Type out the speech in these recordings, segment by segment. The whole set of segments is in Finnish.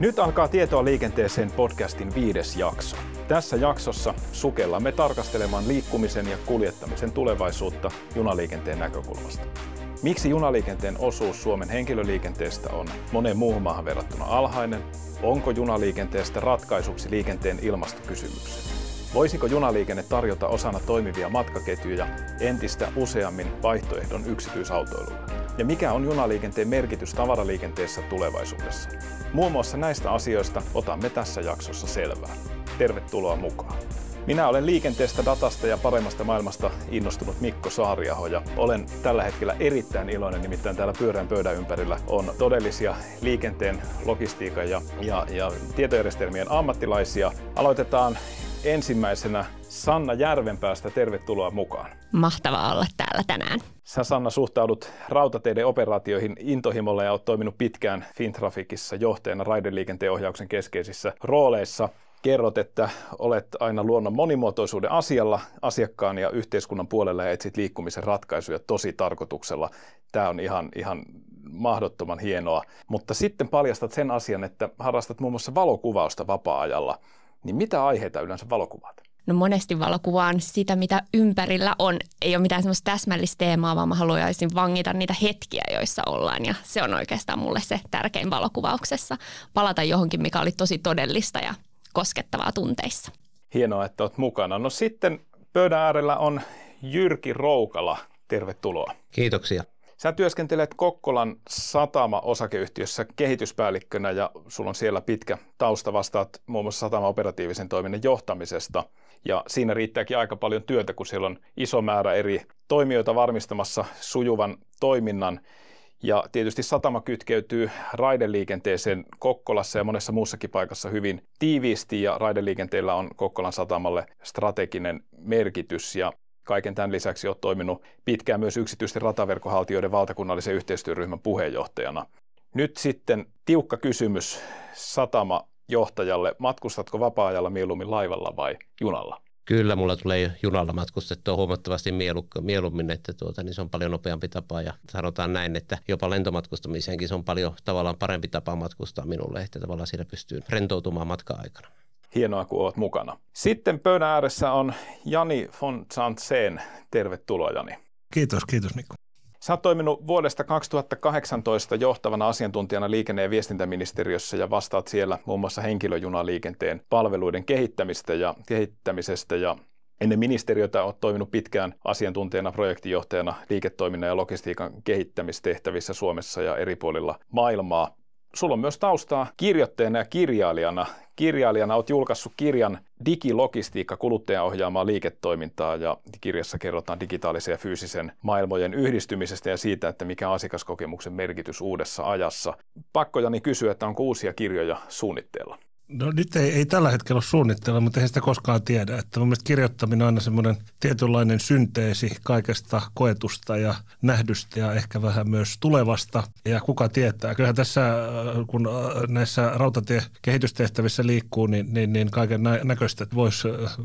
Nyt alkaa Tietoa liikenteeseen podcastin viides jakso. Tässä jaksossa sukellamme tarkastelemaan liikkumisen ja kuljettamisen tulevaisuutta junaliikenteen näkökulmasta. Miksi junaliikenteen osuus Suomen henkilöliikenteestä on moneen muuhun maahan verrattuna alhainen? Onko junaliikenteestä ratkaisuksi liikenteen ilmastokysymykseen? Voisiko junaliikenne tarjota osana toimivia matkaketjuja entistä useammin vaihtoehdon yksityisautoilulle? Ja mikä on junaliikenteen merkitys tavaraliikenteessä tulevaisuudessa? Muun muassa näistä asioista otamme tässä jaksossa selvää. Tervetuloa mukaan. Minä olen liikenteestä, datasta ja paremmasta maailmasta innostunut Mikko Saariaho ja olen tällä hetkellä erittäin iloinen, nimittäin täällä pyörän pöydän ympärillä on todellisia liikenteen, logistiikan ja, ja, ja tietojärjestelmien ammattilaisia. Aloitetaan ensimmäisenä Sanna Järvenpäästä. Tervetuloa mukaan. Mahtavaa olla täällä tänään. Sä Sanna suhtaudut rautateiden operaatioihin intohimolla ja olet toiminut pitkään Fintrafikissa johtajana raideliikenteen ohjauksen keskeisissä rooleissa. Kerrot, että olet aina luonnon monimuotoisuuden asialla, asiakkaan ja yhteiskunnan puolella ja etsit liikkumisen ratkaisuja tosi tarkoituksella. Tämä on ihan, ihan mahdottoman hienoa. Mutta sitten paljastat sen asian, että harrastat muun muassa valokuvausta vapaa-ajalla. Niin mitä aiheita yleensä valokuvaat? No monesti valokuvaan sitä, mitä ympärillä on. Ei ole mitään semmoista täsmällistä teemaa, vaan mä haluaisin vangita niitä hetkiä, joissa ollaan. Ja se on oikeastaan mulle se tärkein valokuvauksessa. Palata johonkin, mikä oli tosi todellista ja koskettavaa tunteissa. Hienoa, että olet mukana. No sitten pöydän äärellä on Jyrki Roukala. Tervetuloa. Kiitoksia. Sä työskentelet Kokkolan satama-osakeyhtiössä kehityspäällikkönä ja sulla on siellä pitkä tausta. Vastaat muun muassa satama-operatiivisen toiminnan johtamisesta. Ja siinä riittääkin aika paljon työtä, kun siellä on iso määrä eri toimijoita varmistamassa sujuvan toiminnan. Ja tietysti satama kytkeytyy raideliikenteeseen Kokkolassa ja monessa muussakin paikassa hyvin tiiviisti ja raideliikenteellä on Kokkolan satamalle strateginen merkitys ja Kaiken tämän lisäksi olet toiminut pitkään myös yksityisten rataverkohaltijoiden valtakunnallisen yhteistyöryhmän puheenjohtajana. Nyt sitten tiukka kysymys satama johtajalle. Matkustatko vapaa-ajalla mieluummin laivalla vai junalla? Kyllä, mulla tulee junalla matkustettua huomattavasti mieluummin, että tuota, niin se on paljon nopeampi tapa ja sanotaan näin, että jopa lentomatkustamiseenkin se on paljon tavallaan parempi tapa matkustaa minulle, että tavallaan siinä pystyy rentoutumaan matka-aikana. Hienoa, kun olet mukana. Sitten pöydän ääressä on Jani von Zantzen. Tervetuloa, Jani. Kiitos, kiitos Mikko. Sä oot toiminut vuodesta 2018 johtavana asiantuntijana liikenne- ja viestintäministeriössä ja vastaat siellä muun muassa henkilöjunaliikenteen palveluiden kehittämistä ja kehittämisestä ja Ennen ministeriötä olet toiminut pitkään asiantuntijana, projektijohtajana liiketoiminnan ja logistiikan kehittämistehtävissä Suomessa ja eri puolilla maailmaa. Sulla on myös taustaa kirjoittajana ja kirjailijana. Kirjailijana olet julkaissut kirjan Digilogistiikka kuluttajan ohjaamaa liiketoimintaa ja kirjassa kerrotaan digitaalisen ja fyysisen maailmojen yhdistymisestä ja siitä, että mikä asiakaskokemuksen merkitys uudessa ajassa. Pakkojani kysyä, että onko uusia kirjoja suunnitteilla? No nyt ei, ei tällä hetkellä ole suunnitteilla, mutta ei sitä koskaan tiedä. Että mun mielestä kirjoittaminen on aina semmoinen tietynlainen synteesi kaikesta koetusta ja nähdystä ja ehkä vähän myös tulevasta. Ja kuka tietää. Kyllähän tässä, kun äh, näissä rautatiekehitystehtävissä liikkuu, niin, niin, niin kaiken näköistä voisi äh,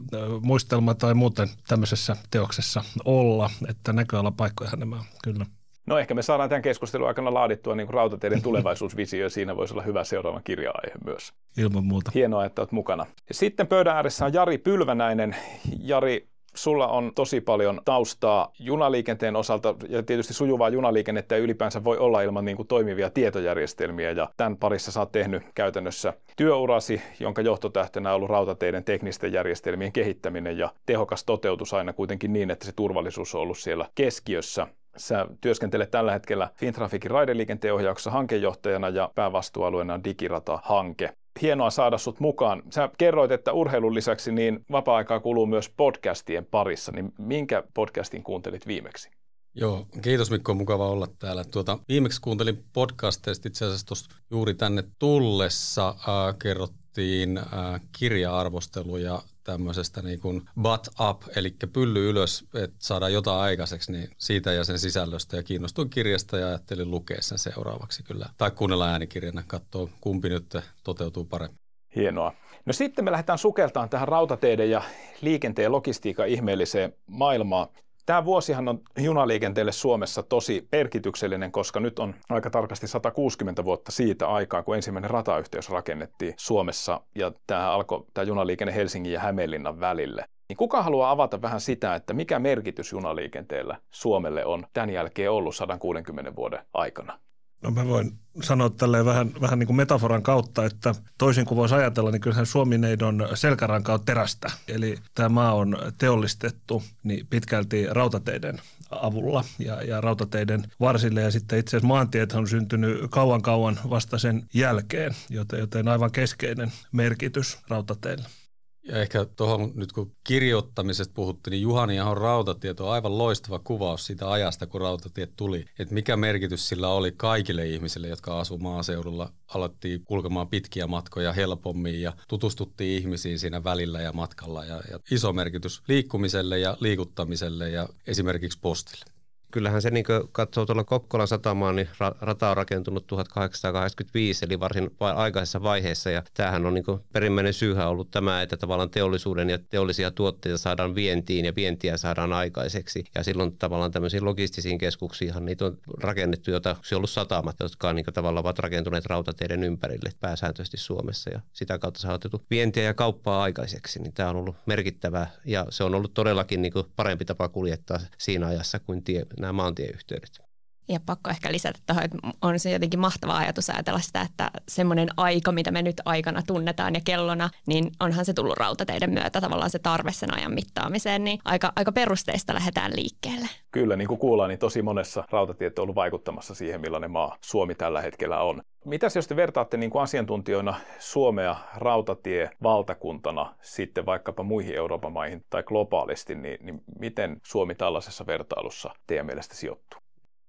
muistelma tai muuten tämmöisessä teoksessa olla. Että näköalapaikkoja nämä kyllä. No ehkä me saadaan tämän keskustelun aikana laadittua niin rautateiden tulevaisuusvisio ja siinä voisi olla hyvä seuraava kirja-aihe myös. Ilman muuta. Hienoa, että olet mukana. Ja sitten pöydän ääressä on Jari Pylvänäinen. Jari, sulla on tosi paljon taustaa junaliikenteen osalta ja tietysti sujuvaa junaliikennettä ja ylipäänsä voi olla ilman niin kuin toimivia tietojärjestelmiä ja tämän parissa sä oot tehnyt käytännössä työurasi, jonka johtotähtenä on ollut rautateiden teknisten järjestelmien kehittäminen ja tehokas toteutus aina kuitenkin niin, että se turvallisuus on ollut siellä keskiössä. Sä työskentelet tällä hetkellä Fintrafikin raideliikenteen ohjauksessa hankejohtajana ja päävastuualueena on digirata-hanke. Hienoa saada sut mukaan. Sä kerroit, että urheilun lisäksi niin vapaa-aikaa kuluu myös podcastien parissa, niin minkä podcastin kuuntelit viimeksi? Joo, kiitos Mikko, mukava olla täällä. Tuota, viimeksi kuuntelin podcasteista itse asiassa juuri tänne tullessa äh, kerrottiin äh, kirja-arvosteluja tämmöisestä niin kuin butt up, eli pylly ylös, että saadaan jotain aikaiseksi, niin siitä ja sen sisällöstä. Ja kiinnostuin kirjasta ja ajattelin lukea sen seuraavaksi kyllä. Tai kuunnella äänikirjana, katsoa kumpi nyt toteutuu paremmin. Hienoa. No sitten me lähdetään sukeltaan tähän rautateiden ja liikenteen logistiikan ihmeelliseen maailmaan. Tämä vuosihan on junaliikenteelle Suomessa tosi merkityksellinen, koska nyt on aika tarkasti 160 vuotta siitä aikaa, kun ensimmäinen ratayhteys rakennettiin Suomessa ja tämä alkoi tämä junaliikenne Helsingin ja Hämeenlinnan välille. Niin kuka haluaa avata vähän sitä, että mikä merkitys junaliikenteellä Suomelle on tämän jälkeen ollut 160 vuoden aikana? No mä voin sanoa tälleen vähän, vähän niin kuin metaforan kautta, että toisin kuin voisi ajatella, niin kyllähän Suomineidon selkäranka on terästä. Eli tämä maa on teollistettu niin pitkälti rautateiden avulla ja, ja rautateiden varsille. Ja sitten itse asiassa maantiet on syntynyt kauan kauan vasta sen jälkeen, joten, joten aivan keskeinen merkitys rautateille. Ja ehkä tuohon nyt kun kirjoittamisesta puhuttiin, niin Juhani Ahon rautatiet on aivan loistava kuvaus siitä ajasta, kun rautatiet tuli. Että mikä merkitys sillä oli kaikille ihmisille, jotka asuu maaseudulla. Alettiin kulkemaan pitkiä matkoja helpommin ja tutustuttiin ihmisiin siinä välillä ja matkalla. Ja, ja iso merkitys liikkumiselle ja liikuttamiselle ja esimerkiksi postille kyllähän se niin katsoo tuolla Kokkolan satamaan, niin rata on rakentunut 1885, eli varsin aikaisessa vaiheessa. Ja tämähän on niin perimmäinen syyhän ollut tämä, että tavallaan teollisuuden ja teollisia tuotteita saadaan vientiin ja vientiä saadaan aikaiseksi. Ja silloin tavallaan tämmöisiin logistisiin keskuksiin niitä on rakennettu, joita on ollut satamat, jotka niin tavallaan ovat rakentuneet rautateiden ympärille pääsääntöisesti Suomessa. Ja sitä kautta saatettu vientiä ja kauppaa aikaiseksi. Niin tämä on ollut merkittävää ja se on ollut todellakin niin parempi tapa kuljettaa siinä ajassa kuin tie, nämä maantieyhteydet. Ja pakko ehkä lisätä tuohon, että on se jotenkin mahtava ajatus ajatella sitä, että semmoinen aika, mitä me nyt aikana tunnetaan ja kellona, niin onhan se tullut rautateiden myötä tavallaan se tarve sen ajan mittaamiseen, niin aika, aika perusteista lähdetään liikkeelle. Kyllä, niin kuin kuullaan, niin tosi monessa rautatiet on ollut vaikuttamassa siihen, millainen maa Suomi tällä hetkellä on. Mitäs jos te vertaatte niin kuin asiantuntijoina Suomea rautatievaltakuntana sitten vaikkapa muihin Euroopan maihin tai globaalisti, niin, niin miten Suomi tällaisessa vertailussa teidän mielestä sijoittuu?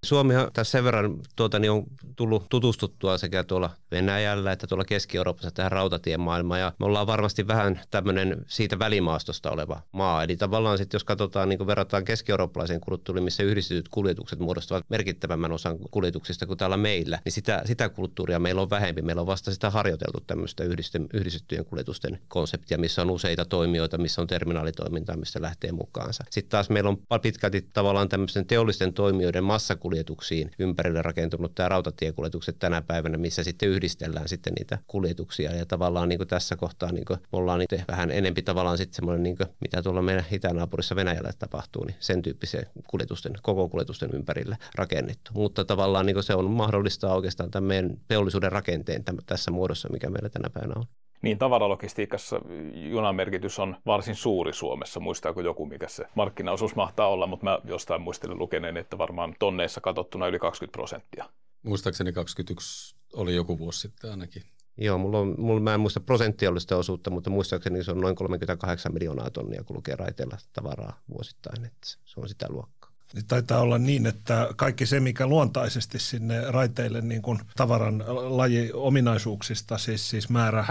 Suomihan tässä sen verran tuota, niin on tullut tutustuttua sekä tuolla Venäjällä että tuolla Keski-Euroopassa tähän rautatiemaailmaan. Ja me ollaan varmasti vähän tämmöinen siitä välimaastosta oleva maa. Eli tavallaan sitten jos katsotaan, niin verrataan keski-eurooppalaiseen kulttuuriin, missä yhdistetyt kuljetukset muodostavat merkittävämmän osan kuljetuksista kuin täällä meillä, niin sitä, sitä kulttuuria meillä on vähempi. Meillä on vasta sitä harjoiteltu tämmöistä yhdistettyjen kuljetusten konseptia, missä on useita toimijoita, missä on terminaalitoimintaa, mistä lähtee mukaansa. Sitten taas meillä on pitkälti tavallaan tämmöisten teollisten toimijoiden massakuljetuksia kuljetuksiin ympärille rakentunut tämä rautatiekuljetukset tänä päivänä, missä sitten yhdistellään sitten niitä kuljetuksia. Ja tavallaan niin kuin tässä kohtaa niin kuin me ollaan niin vähän enempi tavallaan sitten semmoinen, niin kuin, mitä tuolla meidän itänaapurissa Venäjällä tapahtuu, niin sen tyyppisen kuljetusten, koko kuljetusten ympärille rakennettu. Mutta tavallaan niin kuin se on mahdollista oikeastaan tämän meidän teollisuuden rakenteen tässä muodossa, mikä meillä tänä päivänä on. Niin tavaralogistiikassa junan merkitys on varsin suuri Suomessa. Muistaako joku, mikä se markkinaosuus mahtaa olla, mutta mä jostain muistelen lukeneen, että varmaan tonneissa katsottuna yli 20 prosenttia. Muistaakseni 21 oli joku vuosi sitten ainakin. Joo, mulla on, mulla, mä en muista prosenttiallista osuutta, mutta muistaakseni se on noin 38 miljoonaa tonnia kulkee raiteilla tavaraa vuosittain, että se on sitä luokkaa niin taitaa olla niin, että kaikki se, mikä luontaisesti sinne raiteille niin kuin tavaran laji ominaisuuksista, siis, siis määrä,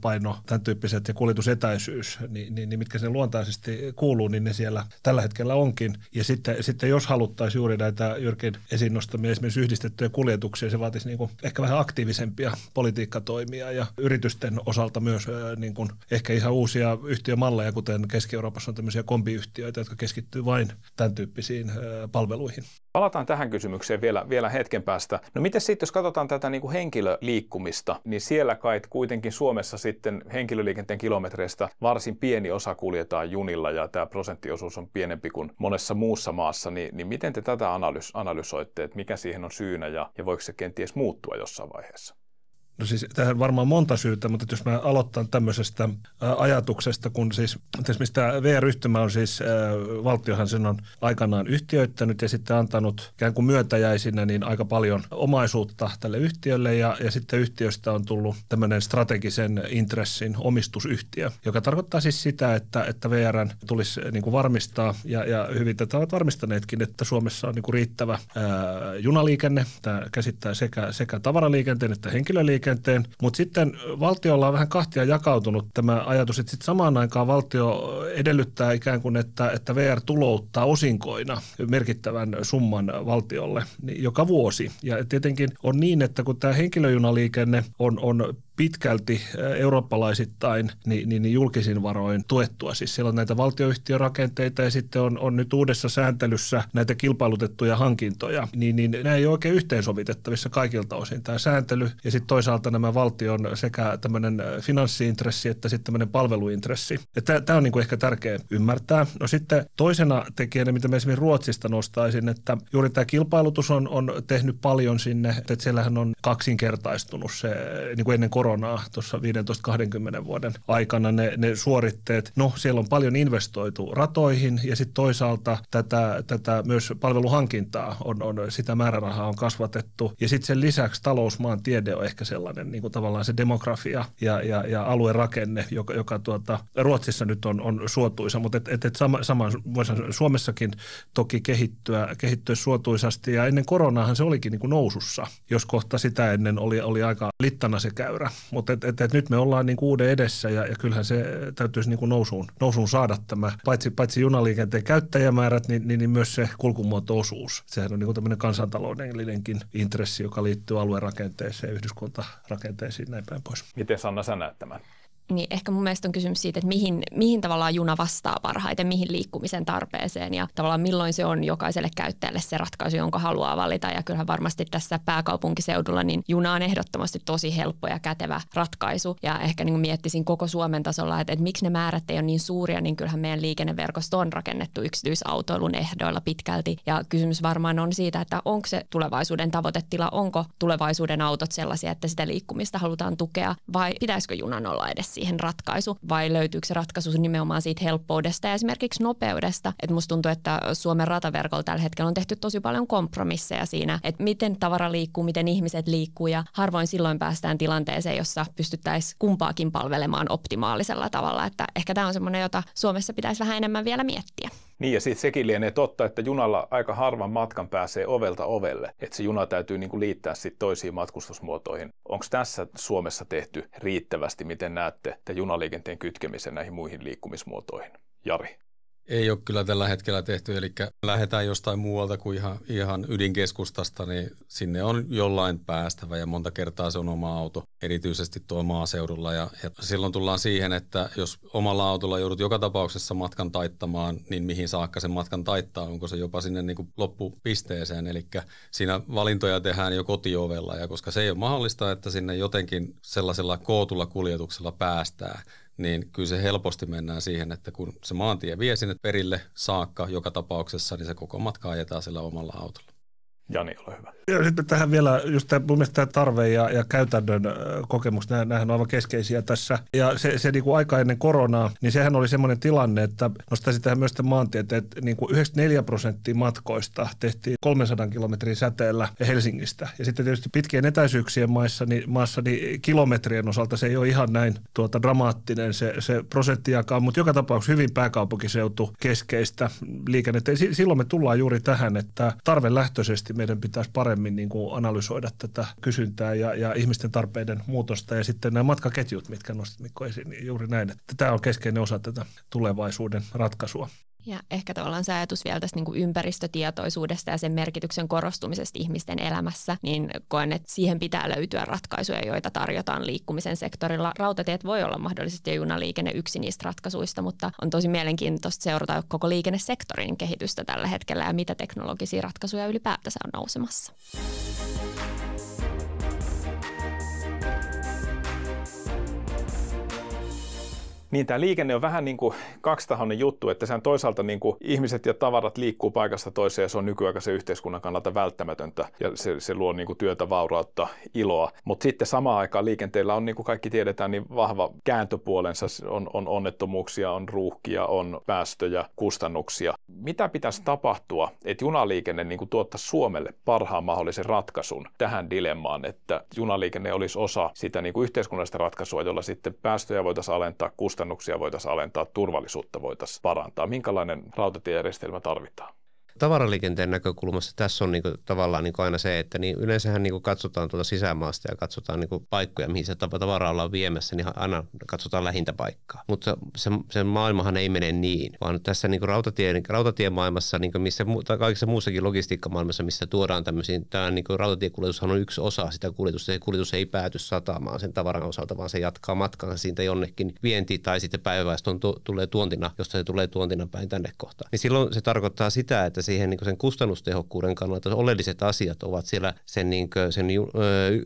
paino, tämän tyyppiset ja kuljetusetäisyys, niin, niin, niin mitkä se luontaisesti kuuluu, niin ne siellä tällä hetkellä onkin. Ja sitten, sitten jos haluttaisiin juuri näitä Jyrkin esiin nostamia esimerkiksi yhdistettyjä kuljetuksia, se vaatisi niin kuin ehkä vähän aktiivisempia politiikkatoimia ja yritysten osalta myös niin kuin ehkä ihan uusia yhtiömalleja, kuten Keski-Euroopassa on tämmöisiä kombiyhtiöitä, jotka keskittyy vain tämän tyyppisiin palveluihin. Palataan tähän kysymykseen vielä, vielä hetken päästä. No miten sitten, jos katsotaan tätä niin kuin henkilöliikkumista, niin siellä kai kuitenkin Suomessa sitten henkilöliikenteen kilometreistä varsin pieni osa kuljetaan junilla ja tämä prosenttiosuus on pienempi kuin monessa muussa maassa, niin, niin miten te tätä analys, analysoitte, että mikä siihen on syynä ja, ja voiko se kenties muuttua jossain vaiheessa? No siis tähän varmaan monta syytä, mutta jos mä aloitan tämmöisestä ajatuksesta, kun siis esimerkiksi tämä VR-yhtymä on siis, valtiohan sen on aikanaan yhtiöittänyt ja sitten antanut ikään kuin myötäjäisinä niin aika paljon omaisuutta tälle yhtiölle ja, ja sitten yhtiöstä on tullut tämmöinen strategisen intressin omistusyhtiö, joka tarkoittaa siis sitä, että, että VRn tulisi niin kuin varmistaa ja, ja hyvin tätä ovat varmistaneetkin, että Suomessa on niin kuin riittävä ää, junaliikenne. Tämä käsittää sekä, sekä tavaraliikenteen että henkilöliikenteen liikenteen, mutta sitten valtiolla on vähän kahtia jakautunut tämä ajatus, että sitten samaan aikaan valtio edellyttää ikään kuin, että, että VR tulouttaa osinkoina merkittävän summan valtiolle joka vuosi. Ja tietenkin on niin, että kun tämä henkilöjunaliikenne on, on pitkälti eurooppalaisittain niin, niin, niin julkisin varoin tuettua. Siis siellä on näitä valtioyhtiörakenteita ja sitten on, on nyt uudessa sääntelyssä näitä kilpailutettuja hankintoja, niin, niin nämä ei ole oikein yhteensovitettavissa kaikilta osin tämä sääntely ja sitten toisaalta nämä valtion sekä tämmöinen finanssiintressi että sitten tämmöinen palveluintressi. Tämä on niin kuin ehkä tärkeä ymmärtää. No sitten toisena tekijänä, mitä me esimerkiksi Ruotsista nostaisin, että juuri tämä kilpailutus on, on tehnyt paljon sinne, että siellähän on kaksinkertaistunut se niin kuin ennen koronaa tuossa 15-20 vuoden aikana. Ne, ne suoritteet. No siellä on paljon investoitu ratoihin ja sitten toisaalta tätä, tätä myös palveluhankintaa on, on, sitä määrärahaa on kasvatettu. Ja sitten sen lisäksi talousmaan tiede on ehkä sellainen niin kuin tavallaan se demografia ja, ja, ja aluerakenne, joka, joka tuota, Ruotsissa nyt on, on suotuisa, mutta et, et, et sama, sama voisi Suomessakin toki kehittyä, kehittyä suotuisasti. Ja ennen koronaahan se olikin niin kuin nousussa, jos kohta sitä ennen oli, oli aika littana se käyrä, mutta et, et, et nyt me ollaan niin uuden edessä ja, ja kyllähän se täytyisi niin kuin nousuun, nousuun saada tämä, paitsi, paitsi junaliikenteen käyttäjämäärät, niin, niin, niin myös se kulkumuoto-osuus. Sehän on niin kuin tämmöinen kansantaloudellinenkin intressi, joka liittyy aluerakenteeseen, yhdyskuntarakenteisiin näin päin pois. Miten Sanna sä näet tämän? Niin ehkä mun mielestä on kysymys siitä, että mihin, mihin tavallaan juna vastaa parhaiten, mihin liikkumisen tarpeeseen ja tavallaan milloin se on jokaiselle käyttäjälle se ratkaisu, jonka haluaa valita. Ja kyllähän varmasti tässä pääkaupunkiseudulla niin juna on ehdottomasti tosi helppo ja kätevä ratkaisu. Ja ehkä niin miettisin koko Suomen tasolla, että, että miksi ne määrät ei ole niin suuria, niin kyllähän meidän liikenneverkosto on rakennettu yksityisautoilun ehdoilla pitkälti. Ja kysymys varmaan on siitä, että onko se tulevaisuuden tavoitetila, onko tulevaisuuden autot sellaisia, että sitä liikkumista halutaan tukea vai pitäisikö junan olla edes siihen ratkaisu, vai löytyykö se ratkaisu nimenomaan siitä helppoudesta ja esimerkiksi nopeudesta. Että musta tuntuu, että Suomen rataverkolla tällä hetkellä on tehty tosi paljon kompromisseja siinä, että miten tavara liikkuu, miten ihmiset liikkuu ja harvoin silloin päästään tilanteeseen, jossa pystyttäisiin kumpaakin palvelemaan optimaalisella tavalla. Että ehkä tämä on semmoinen, jota Suomessa pitäisi vähän enemmän vielä miettiä. Niin ja sitten sekin lienee totta, että junalla aika harvan matkan pääsee ovelta ovelle, että se juna täytyy niinku liittää sitten toisiin matkustusmuotoihin. Onko tässä Suomessa tehty riittävästi, miten näette, että junaliikenteen kytkemisen näihin muihin liikkumismuotoihin? Jari. Ei ole kyllä tällä hetkellä tehty, eli lähdetään jostain muualta kuin ihan, ihan ydinkeskustasta, niin sinne on jollain päästävä ja monta kertaa se on oma auto, erityisesti tuo maaseudulla. Ja, ja silloin tullaan siihen, että jos omalla autolla joudut joka tapauksessa matkan taittamaan, niin mihin saakka sen matkan taittaa, onko se jopa sinne niin kuin loppupisteeseen. Eli siinä valintoja tehdään jo kotiovella, ja koska se ei ole mahdollista, että sinne jotenkin sellaisella kootulla kuljetuksella päästään, niin kyllä se helposti mennään siihen, että kun se maantie vie sinne perille saakka joka tapauksessa, niin se koko matka ajetaan sillä omalla autolla. Jani, ole hyvä. Ja sitten tähän vielä just tämä, mun mielestä tämä tarve ja, ja käytännön kokemus, nämä, nämähän on aivan keskeisiä tässä. Ja se, se niin kuin aika ennen koronaa, niin sehän oli semmoinen tilanne, että nostaisin tähän myös maantieteen, että niin kuin 94 prosenttia matkoista tehtiin 300 kilometrin säteellä Helsingistä. Ja sitten tietysti pitkien etäisyyksien maissa, niin, maassa niin kilometrien osalta se ei ole ihan näin tuota, dramaattinen se, se prosenttiakaan, mutta joka tapauksessa hyvin pääkaupunkiseutu keskeistä liikennettä. Silloin me tullaan juuri tähän, että tarvelähtöisesti meidän pitäisi paremmin niin kuin analysoida tätä kysyntää ja, ja ihmisten tarpeiden muutosta ja sitten nämä matkaketjut, mitkä nostit Mikko esiin, niin juuri näin, että tämä on keskeinen osa tätä tulevaisuuden ratkaisua. Ja ehkä tavallaan se ajatus vielä tästä niin kuin ympäristötietoisuudesta ja sen merkityksen korostumisesta ihmisten elämässä, niin koen, että siihen pitää löytyä ratkaisuja, joita tarjotaan liikkumisen sektorilla. Rautatiet voi olla mahdollisesti ja junaliikenne yksi niistä ratkaisuista, mutta on tosi mielenkiintoista seurata koko liikennesektorin kehitystä tällä hetkellä ja mitä teknologisia ratkaisuja ylipäätänsä on nousemassa. Niin tämä liikenne on vähän niin kuin kaksitahoinen juttu, että sehän toisaalta niin kuin ihmiset ja tavarat liikkuu paikasta toiseen ja se on nykyaikaisen yhteiskunnan kannalta välttämätöntä ja se, se luo niin kuin työtä, vaurautta, iloa. Mutta sitten samaan aikaan liikenteellä on, niin kuin kaikki tiedetään, niin vahva kääntöpuolensa. On, on onnettomuuksia, on ruuhkia, on päästöjä, kustannuksia. Mitä pitäisi tapahtua, että junaliikenne niin kuin tuottaisi Suomelle parhaan mahdollisen ratkaisun tähän dilemmaan, että junaliikenne olisi osa sitä niin kuin yhteiskunnallista ratkaisua, jolla sitten päästöjä voitaisiin alentaa, kustannuksia voitaisiin alentaa, turvallisuutta voitaisiin parantaa. Minkälainen rautatiejärjestelmä tarvitaan? Tavaraliikenteen näkökulmasta tässä on niin kuin, tavallaan niin kuin aina se, että niin yleensähän niin kuin katsotaan tuolta sisämaasta ja katsotaan niin kuin paikkoja, mihin se tavara ollaan viemässä, niin aina katsotaan lähintä paikkaa. Mutta se, se maailmahan ei mene niin, vaan tässä niin kuin rautatie, rautatiemaailmassa, niin kuin missä, tai kaikissa muussakin logistiikkamaailmassa, missä tuodaan tämmöisiin, tämä niin kuin rautatiekuljetushan on yksi osa sitä kuljetusta. Se kuljetus ei pääty satamaan sen tavaran osalta, vaan se jatkaa matkansa siitä jonnekin vienti tai sitten päiväistä tulee tuontina, josta se tulee tuontina päin tänne kohtaan. Niin silloin se tarkoittaa sitä, että siihen niin sen kustannustehokkuuden kannalta oleelliset asiat ovat siellä sen, niin kuin, sen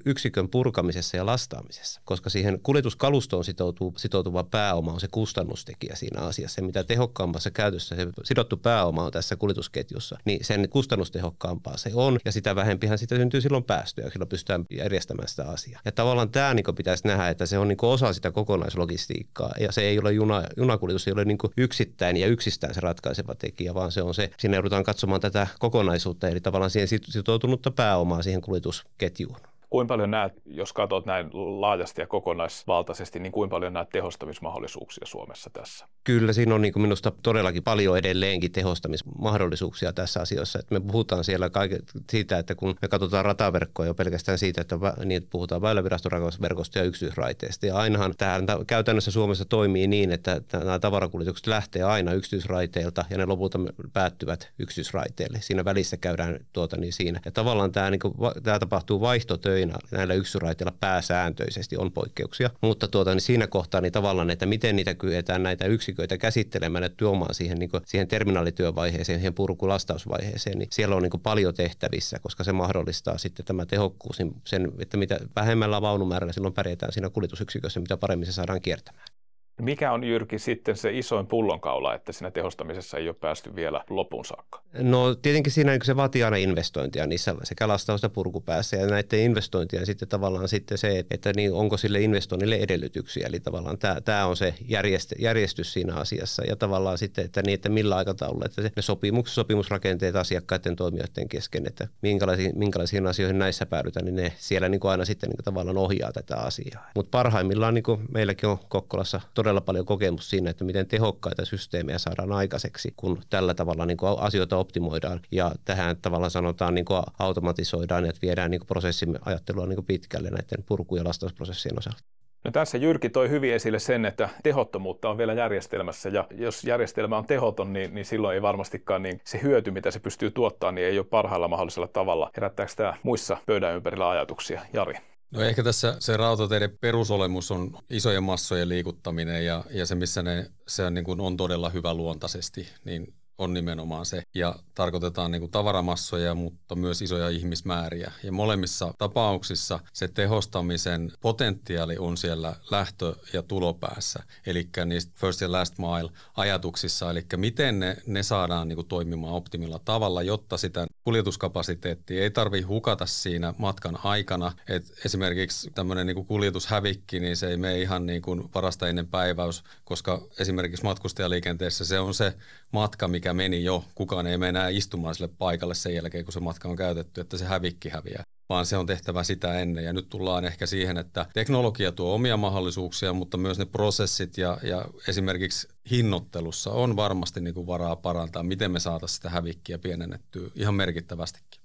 yksikön purkamisessa ja lastaamisessa, koska siihen kuljetuskalustoon sitoutuu, sitoutuva pääoma on se kustannustekijä siinä asiassa. Se, mitä tehokkaammassa käytössä se sidottu pääoma on tässä kuljetusketjussa, niin sen kustannustehokkaampaa se on ja sitä vähempihän sitä syntyy silloin päästöjä, silloin pystytään järjestämään sitä asiaa. Ja tavallaan tämä niin pitäisi nähdä, että se on niin osa sitä kokonaislogistiikkaa ja se ei ole juna, junakuljetus, ei ole niin yksittäin ja yksistään se ratkaiseva tekijä, vaan se on se, siinä joudutaan katsomaan tätä kokonaisuutta, eli tavallaan siihen sitoutunutta pääomaa siihen kuljetusketjuun. Kuinka paljon näet, jos katsot näin laajasti ja kokonaisvaltaisesti, niin kuinka paljon näet tehostamismahdollisuuksia Suomessa tässä? Kyllä, siinä on niin minusta todellakin paljon edelleenkin tehostamismahdollisuuksia tässä asiassa. Että me puhutaan siellä kaike, siitä, että kun me katsotaan rataverkkoa jo pelkästään siitä, että, niin, että puhutaan väylävirastoverkosta ja yksityisraiteista. Ja ainahan tähän käytännössä Suomessa toimii niin, että nämä tavarakuljetukset lähtee aina yksityisraiteilta ja ne lopulta päättyvät yksityisraiteille. Siinä välissä käydään tuota niin siinä. Ja tavallaan tämä, niin kuin, tämä tapahtuu vaihtotöinä aina näillä yksiraiteilla pääsääntöisesti on poikkeuksia, mutta tuota, niin siinä kohtaa niin tavallaan, että miten niitä kyetään näitä yksiköitä käsittelemään ja tuomaan siihen, niin kuin, siihen terminaalityövaiheeseen, siihen purkulastausvaiheeseen, niin siellä on niin kuin paljon tehtävissä, koska se mahdollistaa sitten tämä tehokkuus, niin sen, että mitä vähemmällä vaunumäärällä silloin pärjätään siinä kuljetusyksikössä, mitä paremmin se saadaan kiertämään. Mikä on Jyrki sitten se isoin pullonkaula, että siinä tehostamisessa ei ole päästy vielä lopun saakka? No tietenkin siinä niin se vaatii aina investointia niissä sekä lastaus- ja purkupäässä ja näiden investointien sitten tavallaan sitten se, että niin onko sille investoinnille edellytyksiä. Eli tavallaan tämä, tämä on se järjest, järjestys siinä asiassa ja tavallaan sitten, että, niin, että millä aikataululla, että se, ne sopimukset, sopimusrakenteet asiakkaiden toimijoiden kesken, että minkälaisiin, minkälaisiin asioihin näissä päädytään, niin ne siellä niin kuin aina sitten niin kuin tavallaan ohjaa tätä asiaa. Mutta parhaimmillaan niin kuin meilläkin on Kokkolassa todella paljon kokemus siinä, että miten tehokkaita systeemejä saadaan aikaiseksi, kun tällä tavalla niin kuin asioita optimoidaan ja tähän tavallaan sanotaan niin kuin automatisoidaan, että viedään niin kuin prosessin ajattelua niin kuin pitkälle näiden purku- ja lastausprosessien osalta. No tässä Jyrki toi hyvin esille sen, että tehottomuutta on vielä järjestelmässä ja jos järjestelmä on tehoton, niin, niin silloin ei varmastikaan niin se hyöty, mitä se pystyy tuottamaan, niin ei ole parhaalla mahdollisella tavalla. Herättääkö tämä muissa pöydän ympärillä ajatuksia? Jari. No ehkä tässä se rautateiden perusolemus on isojen massojen liikuttaminen ja, ja se, missä ne, se on, niin kuin on todella hyvä luontaisesti, niin on nimenomaan se. Ja tarkoitetaan niin kuin tavaramassoja, mutta myös isoja ihmismääriä. Ja molemmissa tapauksissa se tehostamisen potentiaali on siellä lähtö- ja tulopäässä. Eli niistä first and last mile ajatuksissa. Eli miten ne, ne saadaan niin kuin toimimaan optimilla tavalla, jotta sitä kuljetuskapasiteettia ei tarvitse hukata siinä matkan aikana. Et esimerkiksi tämmöinen niin kuljetushävikki, niin se ei mene ihan niin kuin parasta ennen päiväys, koska esimerkiksi matkustajaliikenteessä se on se matka, mikä meni jo. Kukaan ei mene enää istumaan sille paikalle sen jälkeen, kun se matka on käytetty, että se hävikki häviää vaan se on tehtävä sitä ennen. Ja nyt tullaan ehkä siihen, että teknologia tuo omia mahdollisuuksia, mutta myös ne prosessit ja, ja esimerkiksi hinnoittelussa on varmasti niin kuin varaa parantaa, miten me saataisiin sitä hävikkiä pienennettyä ihan merkittävästikin.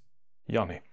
Jani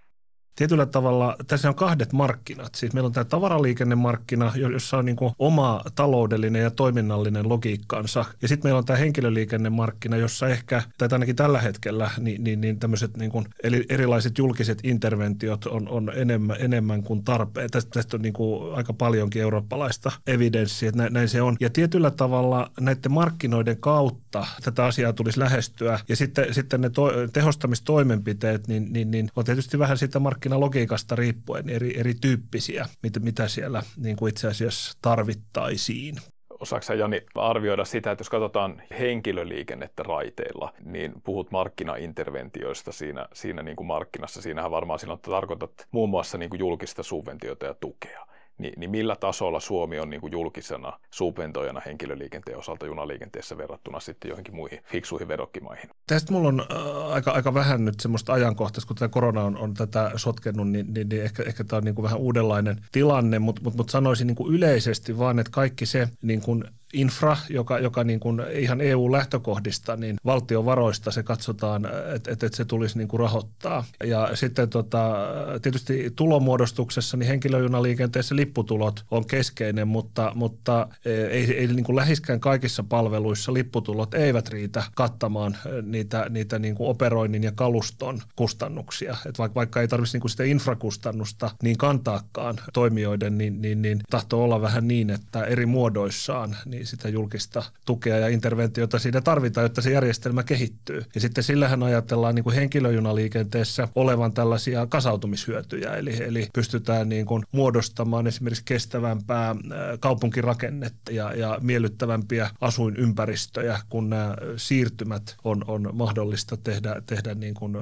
tietyllä tavalla tässä on kahdet markkinat. Siis meillä on tämä tavaraliikennemarkkina, jossa on niin oma taloudellinen ja toiminnallinen logiikkansa. Ja sitten meillä on tämä henkilöliikennemarkkina, jossa ehkä, tai ainakin tällä hetkellä, niin, niin, niin tämmöiset niin kuin erilaiset julkiset interventiot on, on enemmän, enemmän kuin tarpeen. Tästä, tästä on niin kuin aika paljonkin eurooppalaista evidenssiä, että näin, näin se on. Ja tietyllä tavalla näiden markkinoiden kautta tätä asiaa tulisi lähestyä. Ja sitten, sitten ne to, tehostamistoimenpiteet, niin, niin, niin on tietysti vähän sitä markkinoiden markkinalogiikasta riippuen eri, erityyppisiä, mitä, mitä siellä niin kuin itse asiassa tarvittaisiin. Osaatko Jani arvioida sitä, että jos katsotaan henkilöliikennettä raiteilla, niin puhut markkinainterventioista siinä, siinä niin kuin markkinassa. Siinähän varmaan silloin tarkoitat muun muassa niin kuin julkista subventiota ja tukea niin, niin millä tasolla Suomi on niin kuin julkisena subventoijana henkilöliikenteen osalta junaliikenteessä verrattuna sitten johonkin muihin fiksuihin vedokkimaihin? Tästä mulla on äh, aika, aika vähän nyt semmoista ajankohtaista, kun tämä korona on, on tätä sotkennut, niin, niin, niin ehkä, ehkä tämä on niin kuin vähän uudenlainen tilanne, mutta mut, mut sanoisin niin kuin yleisesti vaan, että kaikki se niin kuin infra, joka, joka niin kuin ihan EU-lähtökohdista, niin valtion varoista se katsotaan, että, että, että se tulisi niin kuin rahoittaa. Ja sitten tota, tietysti tulomuodostuksessa, niin henkilöjunaliikenteessä lipputulot on keskeinen, mutta, mutta ei, ei niin kuin lähiskään kaikissa palveluissa lipputulot eivät riitä kattamaan niitä, niitä niin kuin operoinnin ja kaluston kustannuksia. Että vaikka, vaikka ei tarvitsisi niin kuin sitä infrakustannusta niin kantaakaan toimijoiden, niin, niin, niin tahtoo olla vähän niin, että eri muodoissaan niin sitä julkista tukea ja interventiota siinä tarvitaan, jotta se järjestelmä kehittyy. Ja sitten sillähän ajatellaan niin kuin henkilöjunaliikenteessä olevan tällaisia kasautumishyötyjä, eli, eli pystytään niin kuin muodostamaan esimerkiksi kestävämpää kaupunkirakennetta ja, ja miellyttävämpiä asuinympäristöjä, kun nämä siirtymät on, on mahdollista tehdä, tehdä niin kuin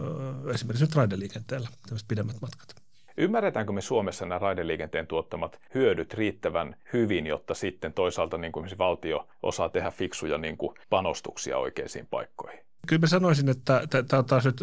esimerkiksi nyt raideliikenteellä, pidemmät matkat. Ymmärretäänkö me Suomessa nämä raideliikenteen tuottamat hyödyt riittävän hyvin, jotta sitten toisaalta niin kuin valtio osaa tehdä fiksuja niin kuin panostuksia oikeisiin paikkoihin? Kyllä mä sanoisin, että tämä on taas nyt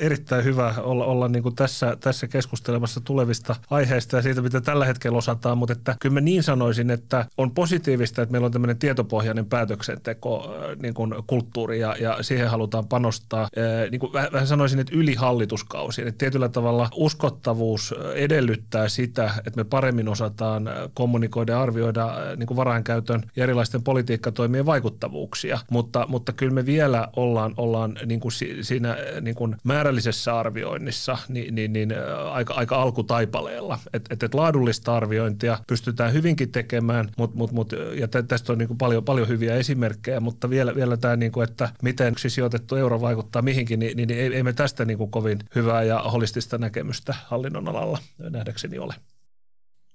erittäin hyvä olla, olla niin kuin tässä, tässä keskustelemassa tulevista aiheista ja siitä, mitä tällä hetkellä osataan, mutta että kyllä mä niin sanoisin, että on positiivista, että meillä on tämmöinen tietopohjainen päätöksenteko niin kuin kulttuuri ja, ja siihen halutaan panostaa. Niin kuin vähän sanoisin, että yli hallituskausien. Että tietyllä tavalla uskottavuus edellyttää sitä, että me paremmin osataan kommunikoida ja arvioida niin kuin varainkäytön ja erilaisten politiikkatoimien vaikuttavuuksia, mutta, mutta kyllä me vielä ollaan ollaan, ollaan niin kuin siinä niin kuin määrällisessä arvioinnissa niin, niin, niin aika, aika alkutaipaleella. Et, et, et laadullista arviointia pystytään hyvinkin tekemään, mut, mut, mut, ja tästä on niin kuin paljon, paljon hyviä esimerkkejä, mutta vielä, vielä tämä, niin kuin, että miten yksi sijoitettu euro vaikuttaa mihinkin, niin, niin ei, ei me tästä niin kuin kovin hyvää ja holistista näkemystä hallinnon alalla nähdäkseni ole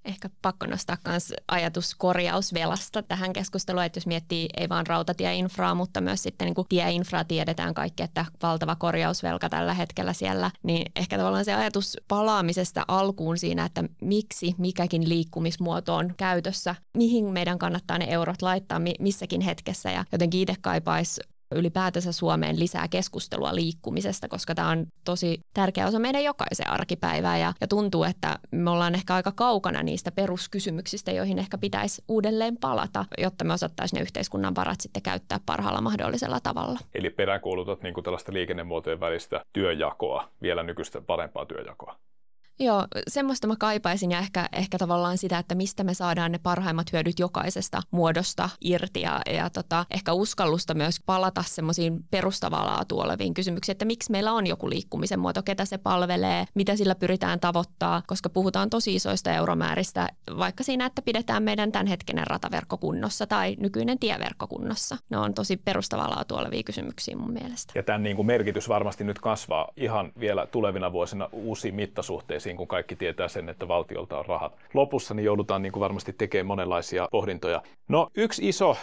ehkä pakko nostaa myös ajatus korjausvelasta tähän keskusteluun, että jos miettii ei vain rautatieinfraa, mutta myös sitten niin kuin tieinfraa tiedetään kaikki, että valtava korjausvelka tällä hetkellä siellä, niin ehkä tavallaan se ajatus palaamisesta alkuun siinä, että miksi mikäkin liikkumismuoto on käytössä, mihin meidän kannattaa ne eurot laittaa missäkin hetkessä ja jotenkin itse kaipaisi ylipäätänsä Suomeen lisää keskustelua liikkumisesta, koska tämä on tosi tärkeä osa meidän jokaisen arkipäivää ja, ja tuntuu, että me ollaan ehkä aika kaukana niistä peruskysymyksistä, joihin ehkä pitäisi uudelleen palata, jotta me osattaisiin ne yhteiskunnan varat sitten käyttää parhaalla mahdollisella tavalla. Eli peräänkuulutat niin tällaista liikennemuotojen välistä työjakoa, vielä nykyistä parempaa työjakoa. Joo, semmoista mä kaipaisin ja ehkä, ehkä tavallaan sitä, että mistä me saadaan ne parhaimmat hyödyt jokaisesta muodosta irti ja, ja tota, ehkä uskallusta myös palata semmoisiin perustavaa laatua oleviin kysymyksiin, että miksi meillä on joku liikkumisen muoto, ketä se palvelee, mitä sillä pyritään tavoittaa, koska puhutaan tosi isoista euromääristä, vaikka siinä, että pidetään meidän tämänhetkinen rataverkko kunnossa tai nykyinen tieverkko kunnossa. Ne on tosi perustavaa laatua olevia kysymyksiä mun mielestä. Ja tämän niin kuin merkitys varmasti nyt kasvaa ihan vielä tulevina vuosina uusiin mittasuhteisiin kriisiin, kun kaikki tietää sen, että valtiolta on rahat lopussa, niin joudutaan niin kuin varmasti tekemään monenlaisia pohdintoja. No yksi iso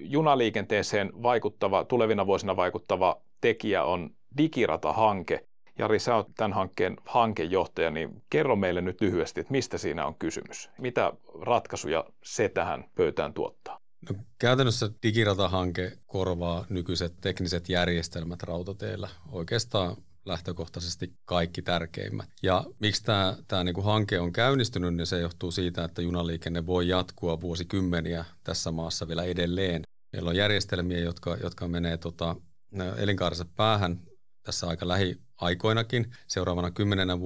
junaliikenteeseen vaikuttava, tulevina vuosina vaikuttava tekijä on digirata-hanke. Jari, sä oot tämän hankkeen hankejohtaja, niin kerro meille nyt lyhyesti, että mistä siinä on kysymys? Mitä ratkaisuja se tähän pöytään tuottaa? No, käytännössä digirata-hanke korvaa nykyiset tekniset järjestelmät rautateillä. Oikeastaan lähtökohtaisesti kaikki tärkeimmät. Ja miksi tämä, tämä niin kuin hanke on käynnistynyt, niin se johtuu siitä, että junaliikenne voi jatkua vuosikymmeniä tässä maassa vielä edelleen. Meillä on järjestelmiä, jotka, jotka menee tota, elinkaarensa päähän tässä aika lähiaikoinakin, seuraavana kymmenenä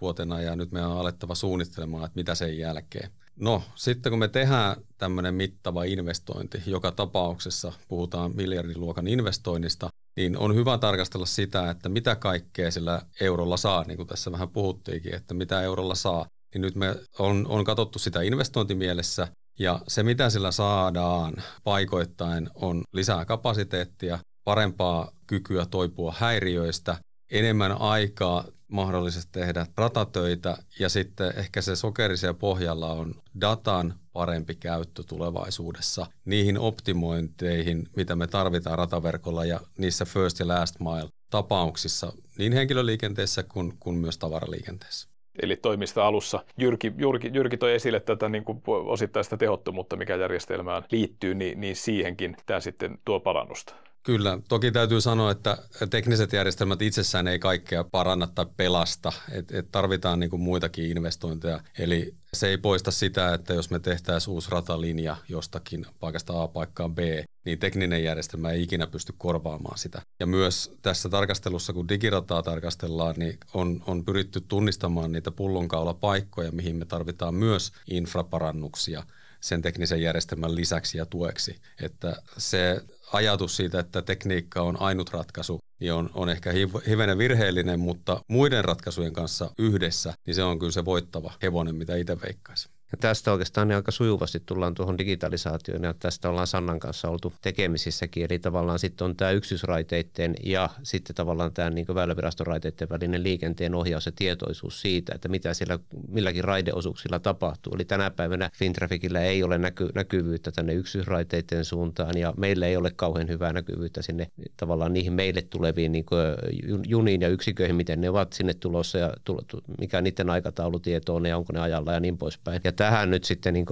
vuotena, ja nyt meidän on alettava suunnittelemaan, että mitä sen jälkeen. No, sitten kun me tehdään tämmöinen mittava investointi, joka tapauksessa puhutaan miljardiluokan investoinnista, niin on hyvä tarkastella sitä, että mitä kaikkea sillä eurolla saa, niin kuin tässä vähän puhuttiinkin, että mitä eurolla saa. Niin nyt me on, on katsottu sitä investointimielessä, ja se mitä sillä saadaan paikoittain on lisää kapasiteettia, parempaa kykyä toipua häiriöistä, enemmän aikaa mahdollisesti tehdä ratatöitä ja sitten ehkä se sokeri pohjalla on datan parempi käyttö tulevaisuudessa niihin optimointeihin, mitä me tarvitaan rataverkolla ja niissä first ja last mile tapauksissa niin henkilöliikenteessä kuin, kuin myös tavaraliikenteessä. Eli toimista alussa Jyrki, Jyrki, Jyrki toi esille tätä niin kuin osittaista tehottomuutta, mikä järjestelmään liittyy, niin, niin siihenkin tämä sitten tuo parannusta. Kyllä, toki täytyy sanoa, että tekniset järjestelmät itsessään ei kaikkea paranna tai pelasta, että et tarvitaan niinku muitakin investointeja. Eli se ei poista sitä, että jos me tehtäisiin uusi ratalinja jostakin paikasta A paikkaan B, niin tekninen järjestelmä ei ikinä pysty korvaamaan sitä. Ja myös tässä tarkastelussa, kun digirataa tarkastellaan, niin on, on pyritty tunnistamaan niitä pullonkaulapaikkoja, mihin me tarvitaan myös infraparannuksia sen teknisen järjestelmän lisäksi ja tueksi. Että se ajatus siitä, että tekniikka on ainut ratkaisu, niin on, on ehkä hivenen virheellinen, mutta muiden ratkaisujen kanssa yhdessä, niin se on kyllä se voittava hevonen, mitä itse veikkaisi. Ja tästä oikeastaan niin aika sujuvasti tullaan tuohon digitalisaatioon ja tästä ollaan Sannan kanssa oltu tekemisissäkin. Eli tavallaan sitten on tämä yksityisraiteiden ja sitten tavallaan tämä niin väyläviraston raiteiden välinen liikenteen ohjaus ja tietoisuus siitä, että mitä siellä milläkin raideosuuksilla tapahtuu. Eli tänä päivänä Fintrafikillä ei ole näky, näkyvyyttä tänne yksityisraiteiden suuntaan ja meillä ei ole kauhean hyvää näkyvyyttä sinne tavallaan niihin meille tuleviin niin juniin ja yksiköihin, miten ne ovat sinne tulossa ja mikä niiden aikataulutieto on ja onko ne ajalla ja niin poispäin. Ja tähän nyt sitten niin